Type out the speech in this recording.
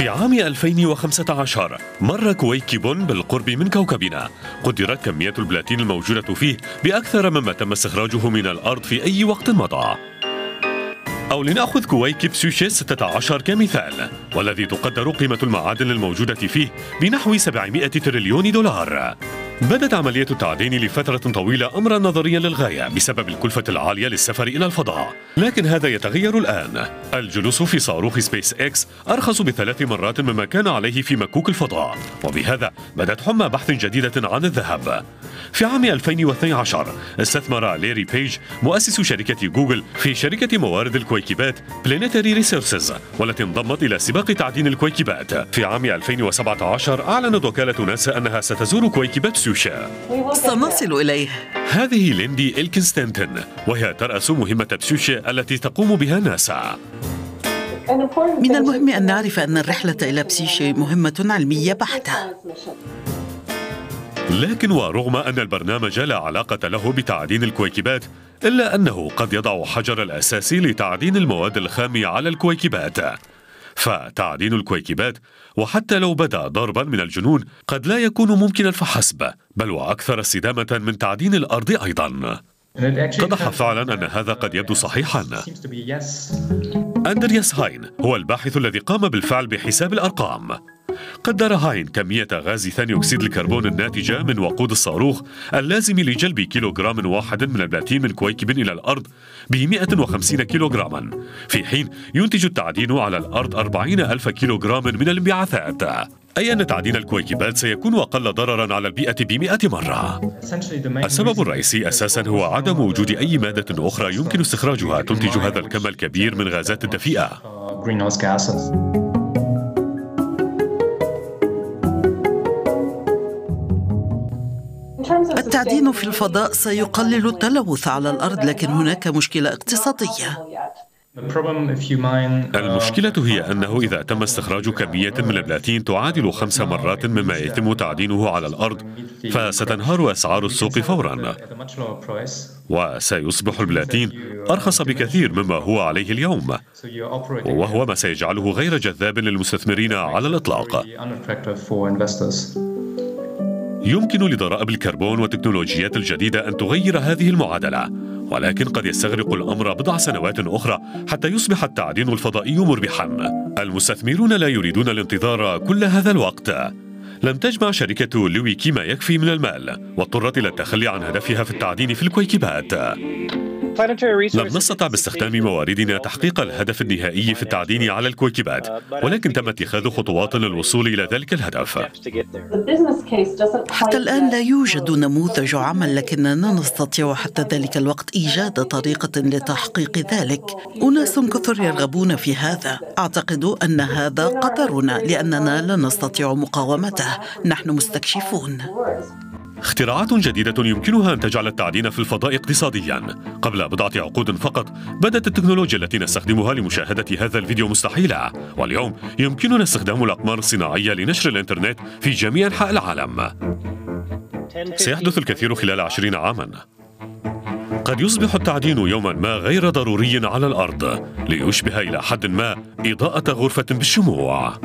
في عام 2015 مر كويكب بالقرب من كوكبنا. قدرت كمية البلاتين الموجودة فيه بأكثر مما تم استخراجه من الأرض في أي وقت مضى. أو لنأخذ كويكب سوشي 16 كمثال والذي تقدر قيمة المعادن الموجودة فيه بنحو 700 تريليون دولار. بدت عملية التعدين لفترة طويلة أمرا نظريا للغاية بسبب الكلفة العالية للسفر إلى الفضاء. لكن هذا يتغير الآن. الجلوس في صاروخ سبيس إكس أرخص بثلاث مرات مما كان عليه في مكوك الفضاء. وبهذا بدأت حمى بحث جديدة عن الذهب في عام 2012 استثمر ليري بيج مؤسس شركة جوجل في شركة موارد الكويكبات Planetary Resources والتي انضمت إلى سباق تعدين الكويكبات. في عام 2017 أعلنت وكالة ناسا أنها ستزور كويكبات سوشا سنصل إليه. هذه ليندي إلكنز تانتون وهي ترأس مهمة بسوشا التي تقوم بها ناسا. من المهم أن نعرف أن الرحلة إلى بسيشي مهمة علمية بحتة. لكن ورغم أن البرنامج لا علاقة له بتعدين الكويكبات إلا أنه قد يضع حجر الأساس لتعدين المواد الخام على الكويكبات. فتعدين الكويكبات وحتى لو بدا ضربا من الجنون قد لا يكون ممكنا فحسب بل وأكثر استدامة من تعدين الأرض أيضا. اتضح فعلا أن هذا قد يبدو صحيحا. أندرياس هاين هو الباحث الذي قام بالفعل بحساب الأرقام. قدر هاين كمية غاز ثاني أكسيد الكربون الناتجة من وقود الصاروخ اللازم لجلب كيلوغرام واحد من البلاتين من كويكب إلى الأرض ب 150 كيلوغراما. في حين ينتج التعدين على الأرض 40 ألف كيلوغرام من الانبعاثات. أي أن تعدين الكويكبات سيكون أقل ضررا على البيئة بمئة مرة. السبب الرئيسي أساسا هو عدم وجود أي مادة أخرى يمكن استخراجها تنتج هذا الكم الكبير من غازات الدفيئة التعدين في الفضاء سيقلل التلوث على الأرض لكن هناك مشكلة اقتصادية. المشكلة هي أنه إذا تم استخراج كمية من البلاتين تعادل خمس مرات مما يتم تعدينه على الأرض فستنهار أسعار السوق فورا. وسيصبح البلاتين أرخص بكثير مما هو عليه اليوم. وهو ما سيجعله غير جذاب للمستثمرين على الإطلاق. يمكن لضرائب الكربون والتكنولوجيات الجديدة أن تغير هذه المعادلة ولكن قد يستغرق الأمر بضع سنوات أخرى حتى يصبح التعدين الفضائي مربحا المستثمرون لا يريدون الانتظار كل هذا الوقت. لم تجمع شركة لويكي ما يكفي من المال واضطرت إلى التخلي عن هدفها في التعدين في الكويكبات. لم نستطع باستخدام مواردنا تحقيق الهدف النهائي في التعدين على الكويكبات ولكن تم اتخاذ خطوات للوصول إلى ذلك الهدف. حتى الآن لا يوجد نموذج عمل لكننا نستطيع حتى ذلك الوقت إيجاد طريقة لتحقيق ذلك. أناس كثر يرغبون في هذا. أعتقد أن هذا قدرنا لأننا لا نستطيع مقاومته. نحن مستكشفون. اختراعات جديدة يمكنها أن تجعل التعدين في الفضاء اقتصاديا. قبل بضعة عقود فقط بدت التكنولوجيا التي نستخدمها لمشاهدة هذا الفيديو مستحيلة. واليوم يمكننا استخدام الأقمار الصناعية لنشر الإنترنت في جميع أنحاء العالم. سيحدث الكثير خلال عشرين عاما. قد يصبح التعدين يوما ما غير ضروري على الأرض ليشبه إلى حد ما إضاءة غرفة بالشموع.